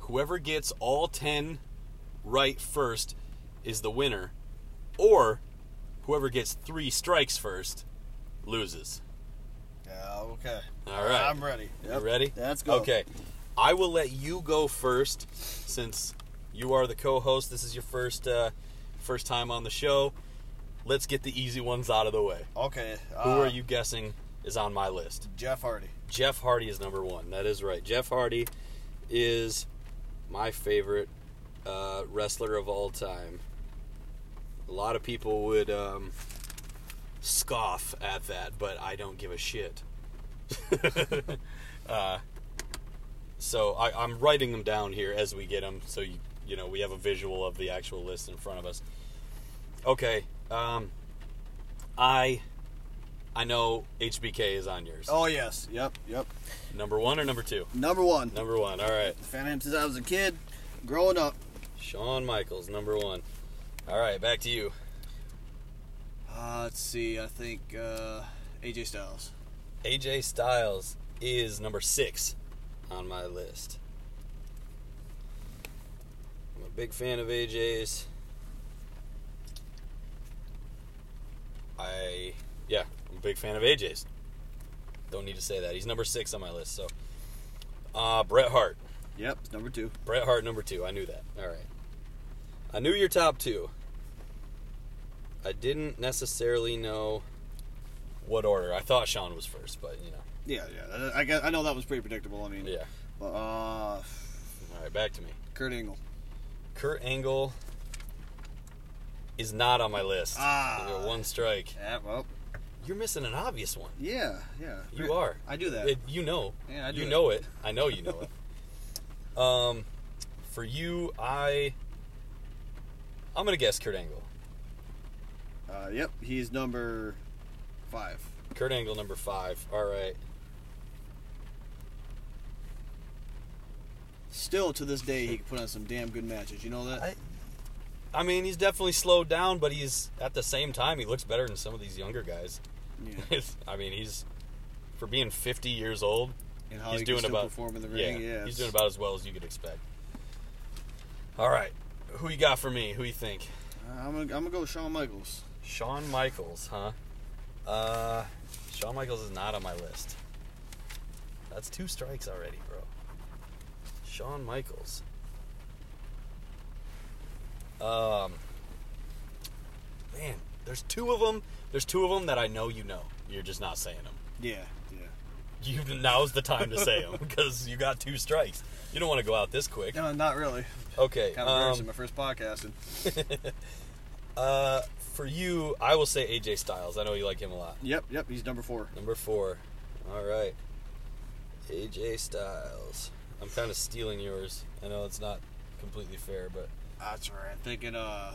Whoever gets all 10 right first is the winner, or whoever gets 3 strikes first loses. Yeah. Okay. All right. I'm ready. You ready? Let's go. Okay. I will let you go first since you are the co-host. This is your first uh, first time on the show. Let's get the easy ones out of the way. Okay. Who uh, are you guessing is on my list? Jeff Hardy. Jeff Hardy is number one. That is right. Jeff Hardy is my favorite uh, wrestler of all time. A lot of people would um, scoff at that, but I don't give a shit. uh, so I, I'm writing them down here as we get them, so you you know we have a visual of the actual list in front of us. Okay, um, I I know HBK is on yours. Oh yes. Yep. Yep. Number one or number two? Number one. Number one. All right. Fan him since I was a kid, growing up. Shawn Michaels, number one. All right, back to you. Uh, let's see. I think uh, AJ Styles. AJ Styles is number six on my list. I'm a big fan of AJ's. I, yeah, I'm a big fan of AJ's. Don't need to say that. He's number six on my list. So, uh, Bret Hart. Yep. Number two. Bret Hart, number two. I knew that. All right. I knew your top two. I didn't necessarily know what order. I thought Shawn was first, but you know. Yeah. Yeah. I, guess- I know that was pretty predictable. I mean. Yeah. Uh, All right, back to me. Kurt Angle. Kurt Angle is not on my list. Ah. One strike. Yeah. Well. You're missing an obvious one. Yeah. Yeah. You are. I do that. It, you know. Yeah, I do you it. know it. I know you know it. Um, for you, I. I'm gonna guess Kurt Angle. Uh, yep. He's number five. Kurt Angle, number five. All right. Still to this day, he can put on some damn good matches. You know that? I, I mean, he's definitely slowed down, but he's at the same time he looks better than some of these younger guys. yeah. I mean, he's for being 50 years old. And how he's he doing still about perform in the ring. Yeah, Yeah. he's doing about as well as you could expect. All right, who you got for me? Who you think? Uh, I'm gonna, I'm gonna go with Shawn Michaels. Shawn Michaels, huh? Uh, Shawn Michaels is not on my list. That's two strikes already, bro. Shawn Michaels. Um, man, there's two of them. There's two of them that I know you know. You're just not saying them. Yeah. Yeah. You now's the time to say them because you got two strikes. You don't want to go out this quick. No, not really. Okay. Kind of embarrassing. Um, My first podcasting. uh, for you, I will say AJ Styles. I know you like him a lot. Yep. Yep. He's number four. Number four. All right. AJ Styles. I'm kind of stealing yours. I know it's not completely fair, but That's right. Thinking uh,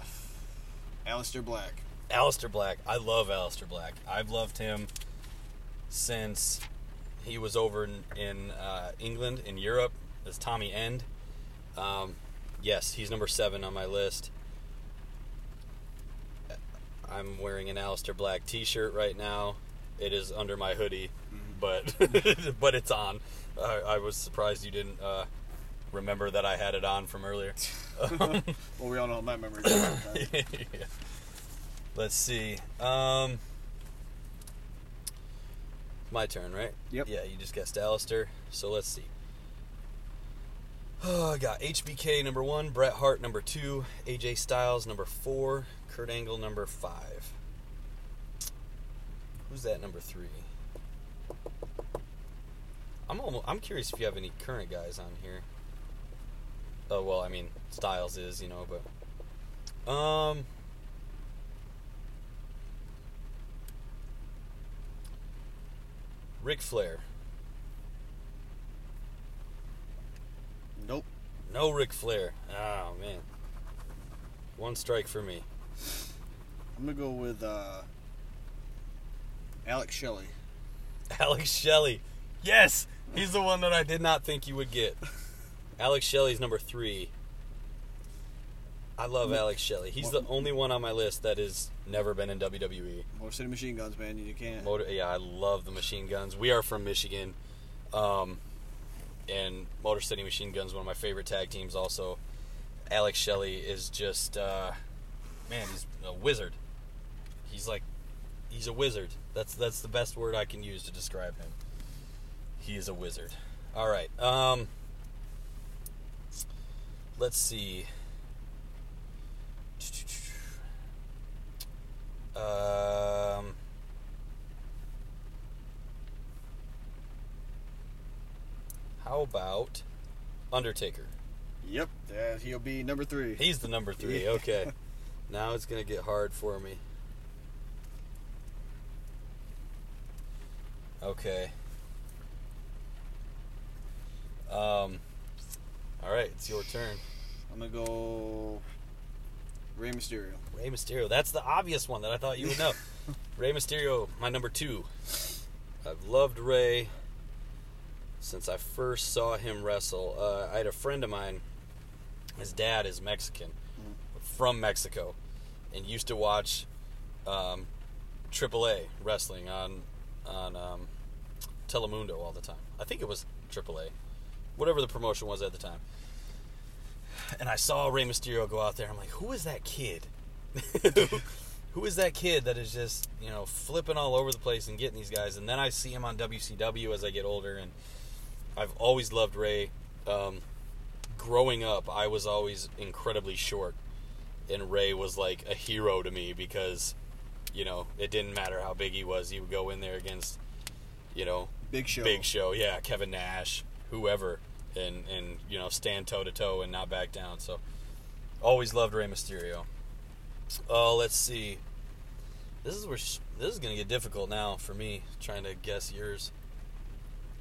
Aleister Black. Aleister Black. I love Aleister Black. I've loved him since he was over in, in uh, England, in Europe, as Tommy End. Um, yes, he's number seven on my list. I'm wearing an Aleister Black T-shirt right now. It is under my hoodie, but but it's on. I, I was surprised you didn't uh, remember that I had it on from earlier. Well, we all know my memory. Yeah. Let's see. Um, my turn, right? Yep. Yeah, you just guessed Aleister. So let's see. Oh, I got HBK number one, Bret Hart number two, AJ Styles number four, Kurt Angle number five. Who's that number three? I'm almost, I'm curious if you have any current guys on here. Oh well, I mean Styles is, you know, but um. Ric Flair. Nope. No Ric Flair. Oh man. One strike for me. I'm gonna go with uh, Alex Shelley. Alex Shelley. Yes, he's the one that I did not think you would get. Alex Shelley's number three. I love Alex Shelley. He's the only one on my list that has never been in WWE. Motor City Machine Guns, man. You can't. Motor, yeah, I love the Machine Guns. We are from Michigan, um, and Motor City Machine Guns one of my favorite tag teams. Also, Alex Shelley is just uh, man, he's a wizard. He's like he's a wizard. That's that's the best word I can use to describe him. He is a wizard. All right. Um, let's see. Um, how about Undertaker? Yep. Yeah, he'll be number three. He's the number three. Okay. now it's gonna get hard for me. Okay. Um. All right, it's your turn. I'm gonna go Rey Mysterio. Rey Mysterio. That's the obvious one that I thought you would know. Rey Mysterio, my number two. I've loved Rey since I first saw him wrestle. Uh, I had a friend of mine. His dad is Mexican, from Mexico, and used to watch um, AAA wrestling on on um, Telemundo all the time. I think it was AAA, whatever the promotion was at the time. And I saw Rey Mysterio go out there. I'm like, who is that kid? who is that kid that is just you know flipping all over the place and getting these guys? And then I see him on WCW as I get older, and I've always loved Rey. Um, growing up, I was always incredibly short, and Rey was like a hero to me because, you know, it didn't matter how big he was. He would go in there against, you know, Big Show. Big Show, yeah, Kevin Nash, whoever, and and you know stand toe to toe and not back down. So, always loved Rey Mysterio. Oh, let's see. This is where sh- this is gonna get difficult now for me trying to guess yours.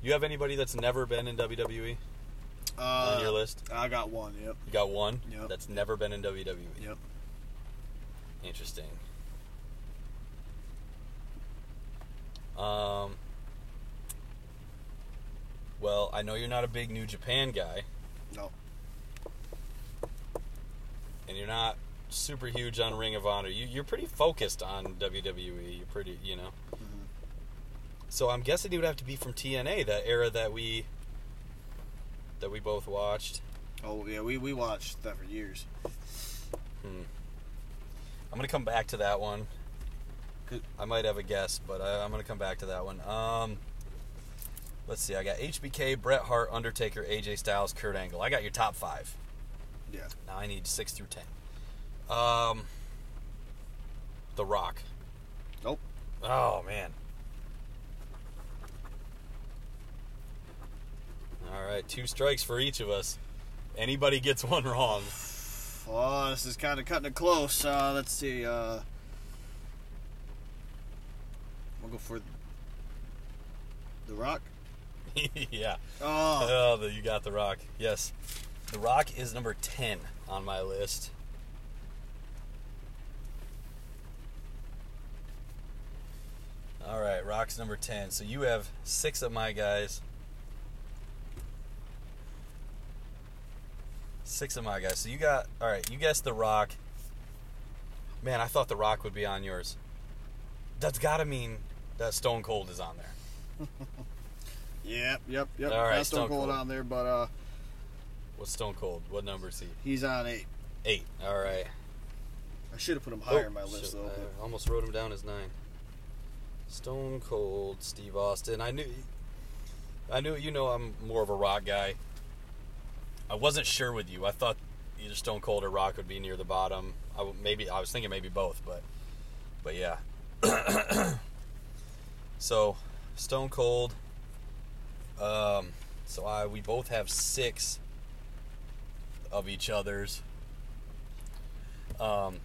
You have anybody that's never been in WWE Uh, on your list? I got one. Yep. You got one Yep. that's never been in WWE. Yep. Interesting. Um. Well, I know you're not a big New Japan guy, No. and you're not super huge on Ring of Honor. You, you're pretty focused on WWE. You're pretty, you know. Mhm. So I'm guessing he would have to be from TNA, that era that we that we both watched. Oh yeah, we we watched that for years. Hmm. I'm gonna come back to that one. I might have a guess, but I, I'm gonna come back to that one. Um, let's see. I got HBK, Bret Hart, Undertaker, AJ Styles, Kurt Angle. I got your top five. Yeah. Now I need six through ten. Um, The Rock. Nope. Oh man. All right, two strikes for each of us. Anybody gets one wrong. Oh, this is kind of cutting it close. Uh, let's see. Uh, we'll go for the Rock. yeah. Oh, Oh, the, you got The Rock. Yes. The Rock is number 10 on my list. All right, Rock's number 10. So you have six of my guys. Six of my guys. So you got, all right, you guessed The Rock. Man, I thought The Rock would be on yours. That's got to mean that Stone Cold is on there. yep, yep, yep. All right, Not Stone Cold Cold. on there, but uh, What's Stone Cold? What number is he? he's on eight. Eight. All right. I should have put him higher Oh, in my list shit, though. but- I almost wrote him down as nine. Stone Cold Steve Austin. I knew, I knew. You know, I'm more of a rock guy. I wasn't sure with you. I thought either Stone Cold or Rock would be near the bottom. I w- maybe I was thinking maybe both, but but yeah. so Stone Cold. Um, so I we both have six of each other's. Um,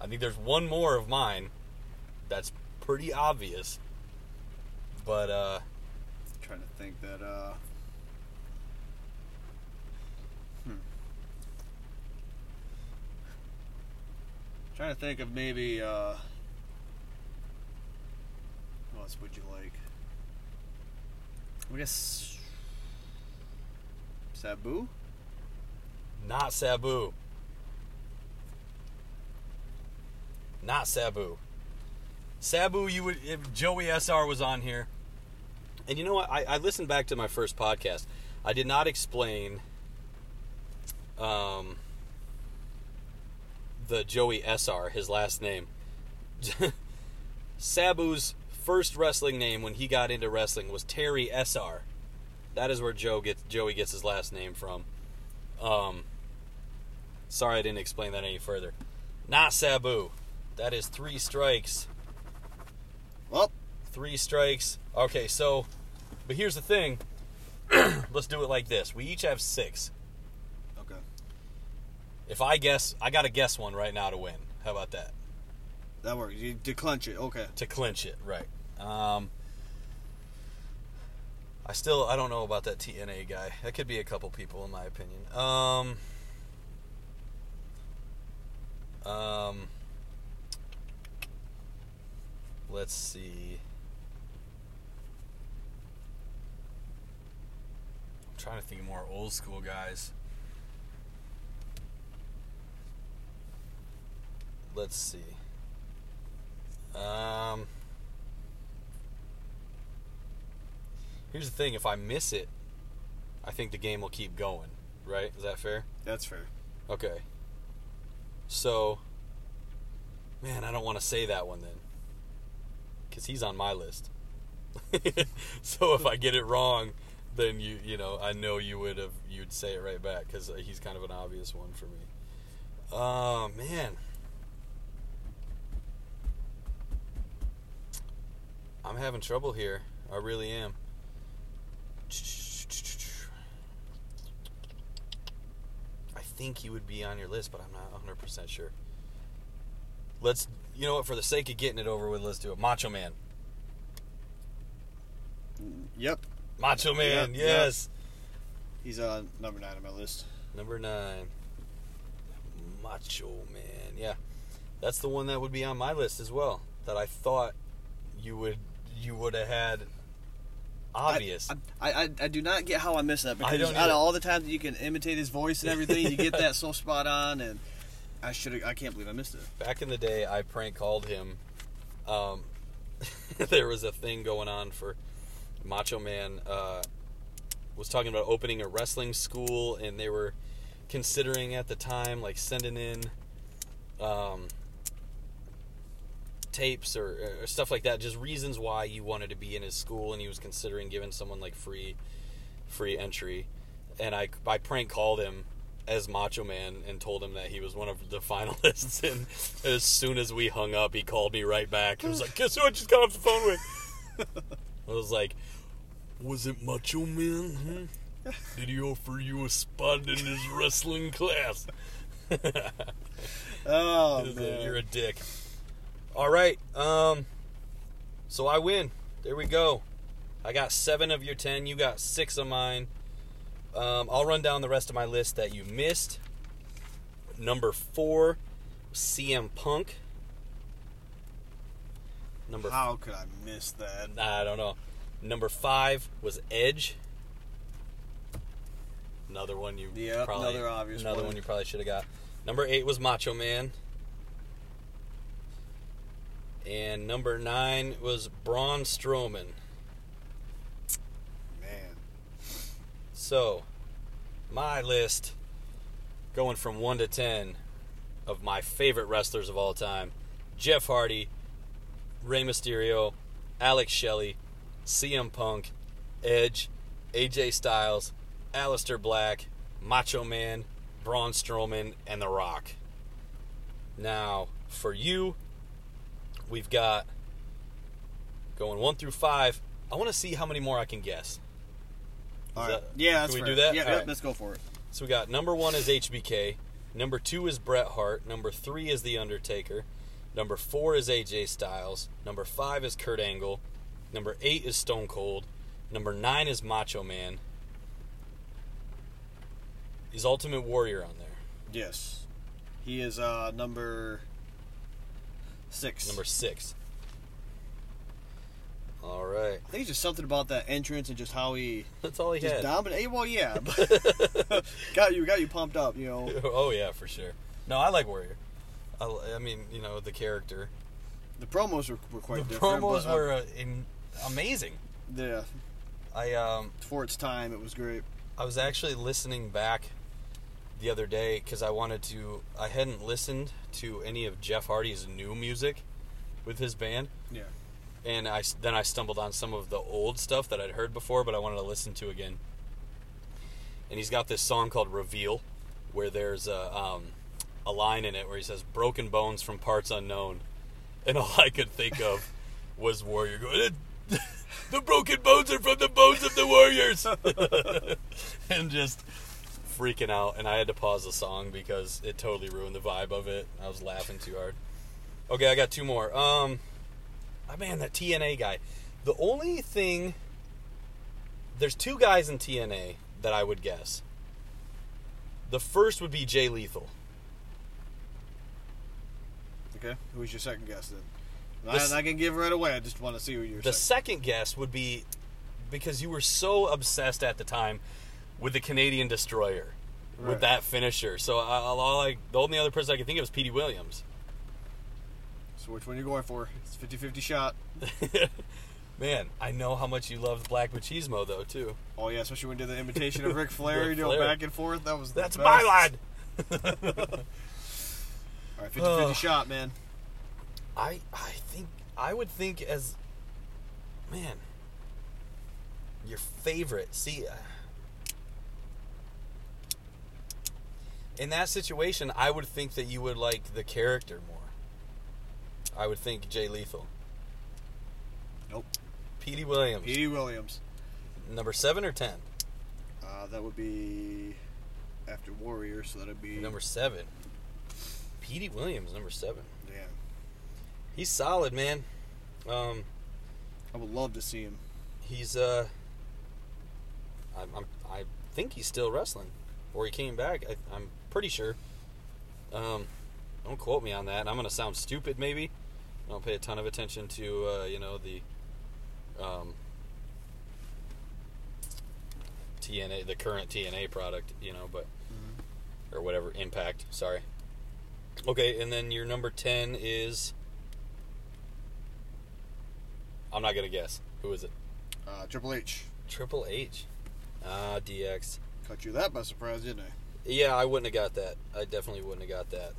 I think there's one more of mine that's pretty obvious. But uh trying to think that uh hmm. trying to think of maybe uh what else would you like I guess Sabu not Sabu. Not Sabu. Sabu, you would if Joey SR was on here. And you know what? I, I listened back to my first podcast. I did not explain um, the Joey SR, his last name. Sabu's first wrestling name when he got into wrestling was Terry SR. That is where Joe gets Joey gets his last name from. Um, sorry I didn't explain that any further. Not Sabu. That is three strikes. well Three strikes. Okay, so, but here's the thing. Let's do it like this. We each have six. okay If I guess, I got to guess one right now to win. How about that? That works you to clench it okay To clinch it, right? Um, I still, I don't know about that TNA guy. That could be a couple people, in my opinion. Um, um, let's see. I'm trying to think of more old school guys. Let's see. Um, here's the thing: if I miss it, I think the game will keep going. Right? Is that fair? that's fair Okay. So, man, I don't want to say that one then, because he's on my list. so if I get it wrong, then you you know I know you would have you'd say it right back because he's kind of an obvious one for me. Oh man. I'm having trouble here. I really am. I think he would be on your list, but I'm not 100% sure. Let's, you know what, for the sake of getting it over with, let's do it. Macho Man. yep Macho Man, Yep, yes. he's uh number nine on my list Number nine. Macho Man. Yeah. That's the one that would be on my list as well. That I thought you would you would have had obvious. I, I, I, I do not get how I missed that because don't out either. of all the times that you can imitate his voice and everything, you get that so spot on, and I should I can't believe I missed it. Back in the day, I prank called him. Um, there was a thing going on for Macho Man. Uh, was talking about opening a wrestling school, and they were considering at the time like sending in um, tapes or, or stuff like that. Just reasons why you wanted to be in his school, and he was considering giving someone like free free entry. And I I prank called him as Macho Man and told him that he was one of the finalists. And as soon as we hung up, he called me right back. He was like, "Guess who I just got off the phone with?" I was like, "Was it Macho Man? Hmm? Did he offer you a spot in his wrestling class?" Oh man. You're a dick. All right. Um. So I win. There we go. I got seven of your ten. You got six of mine. Um, I'll run down the rest of my list that you missed. Number four, CM Punk. Number How could I miss that? I don't know. Number five was Edge. Another one you Yep, probably another obvious another one. one you probably should have got. Number eight was Macho Man. And number nine was Braun Strowman. Man. So, my list going from 1 to 10 of my favorite wrestlers of all time Jeff Hardy, Rey Mysterio, Alex Shelley, CM Punk, Edge, AJ Styles, Aleister Black, Macho Man, Braun Strowman, and The Rock. Now, for you, we've got going 1 through 5. I want to see how many more I can guess. All right. that- yeah, that's can we fair. do that? Yeah, right. let's go for it. So we got number one is HBK, number two is Bret Hart, number three is The Undertaker, number four is AJ Styles, number five is Kurt Angle, number eight is Stone Cold, number nine is Macho Man. Is Ultimate Warrior on there? Yes. He is uh, number six. Number six. All right, I think it's just something about that entrance and just how he that's all he just had. dominated. Well, yeah, got you got you pumped up. You know, oh yeah, for sure. No, I like Warrior. I, I mean, you know, the character. the promos were, were quite different. the different. promos uh, were uh, in, amazing. yeah I um for its time. It was great. I was actually listening back the other day because I wanted to. I hadn't listened to any of Jeff Hardy's new music with his band, Yeah. and I then I stumbled on some of the old stuff that I'd heard before, but I wanted to listen to again. And he's got this song called "Reveal," where there's a um, a line in it where he says "broken bones from parts unknown," and all I could think of was Warrior going. The broken bones are from the bones of the warriors, and just freaking out. And I had to pause the song because it totally ruined the vibe of it. I was laughing too hard. Okay, I got two more. Um, oh man, that TNA guy. The only thing, there's two guys in TNA that I would guess. The first would be Jay Lethal. Okay. Who's your second guess then? The I, I can give right away. I just want to see who you're. The second. second guess would be because you were so obsessed at the time with the Canadian Destroyer, Right. with that finisher. So I, all I, the only other person I could think of is Petey Williams. So which one are you going for? It's 50-50 shot. Man, I know how much you loved Black Machismo though too. Oh yeah, especially when you did the imitation of Ric Flair, you know, Flair. back and forth. That was the That's best. my lad. All right, 50-50 shot, man. I I think I would think as man your favorite. See, uh, in that situation, I would think that you would like the character more. I would think Jay Lethal, Nope. Petey Williams, Petey Williams. number seven or ten. Uh, that would be after Warrior, so that'd be Number seven. Petey Williams, number seven. Yeah, He's solid, man. Um, I would love to see him. he's uh I'm, I'm I think he's still wrestling or he came back I, I'm pretty sure. Um don't quote me on that. I'm gonna sound stupid maybe. I don't pay a ton of attention to uh, you know the um TNA the current TNA product you know but or whatever impact sorry. Okay and then your number 10 is I'm not gonna guess. Who is it? Uh, Triple H. Triple H. Ah, DX. caught you that by surprise, didn't I? Yeah, I wouldn't have got that. I definitely wouldn't have got that.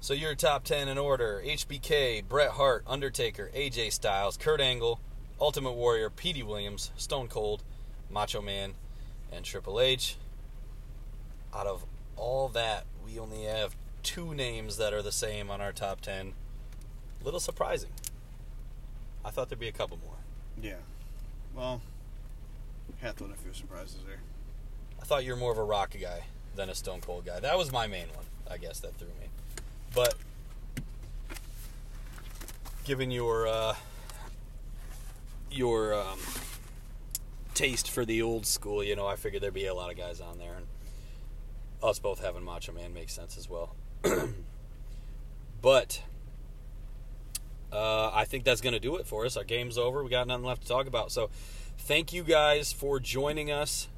So your top 10 in order HBK, Bret Hart, Undertaker, AJ Styles, Kurt Angle, Ultimate Warrior, Petey Williams, Stone Cold, Macho Man, and Triple H. Out of all that, we only have two names that are the same on our top 10. Little surprising. I thought there'd be a couple more. Yeah. Well, had to a few surprises there. I thought you were more of a rock guy than a stone cold guy. That was my main one, I guess, that threw me. But given your uh, your um, taste for the old school, you know, I figured there'd be a lot of guys on there, and us both having Macho Man makes sense as well. but uh, I think that's going to do it for us. Our game's over. We got nothing left to talk about. So, thank you guys for joining us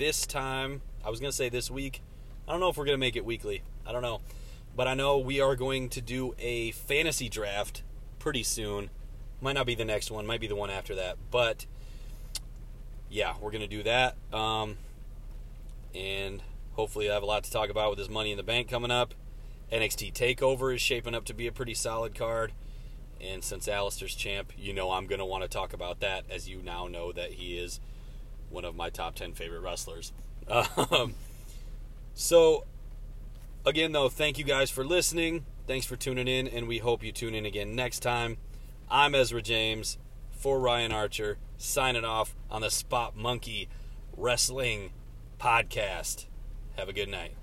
this time. I was going to say this week. I don't know if we're going to make it weekly. I don't know. But I know we are going to do a fantasy draft pretty soon. Might not be the next one, might be the one after that. But yeah, we're going to do that. Um, and hopefully, I have a lot to talk about with this Money in the Bank coming up. NXT TakeOver is shaping up to be a pretty solid card. And since Aleister's champ, you know I'm going to want to talk about that, as you now know that he is one of my top 10 favorite wrestlers. Um, so, again, though, thank you guys for listening. Thanks for tuning in, and we hope you tune in again next time. I'm Ezra James for Ryan Archer, signing off on the Spot Monkey Wrestling Podcast. Have a good night.